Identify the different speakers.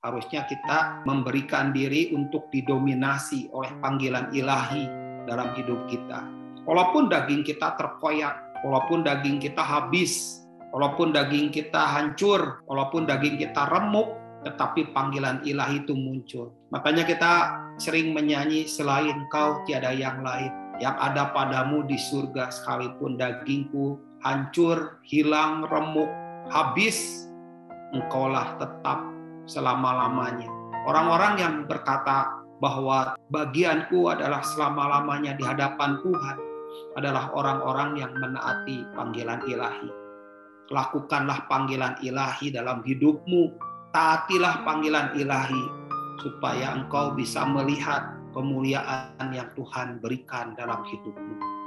Speaker 1: Harusnya kita memberikan diri untuk didominasi oleh panggilan ilahi dalam hidup kita. Walaupun daging kita terkoyak, walaupun daging kita habis, walaupun daging kita hancur, walaupun daging kita remuk, tetapi panggilan ilahi itu muncul. Makanya kita sering menyanyi selain kau tiada yang lain. Yang ada padamu di surga sekalipun dagingku hancur, hilang, remuk, habis, engkaulah tetap selama-lamanya. Orang-orang yang berkata bahwa bagianku adalah selama-lamanya di hadapan Tuhan adalah orang-orang yang menaati panggilan ilahi. Lakukanlah panggilan ilahi dalam hidupmu, taatilah panggilan ilahi supaya engkau bisa melihat kemuliaan yang Tuhan berikan dalam hidupmu.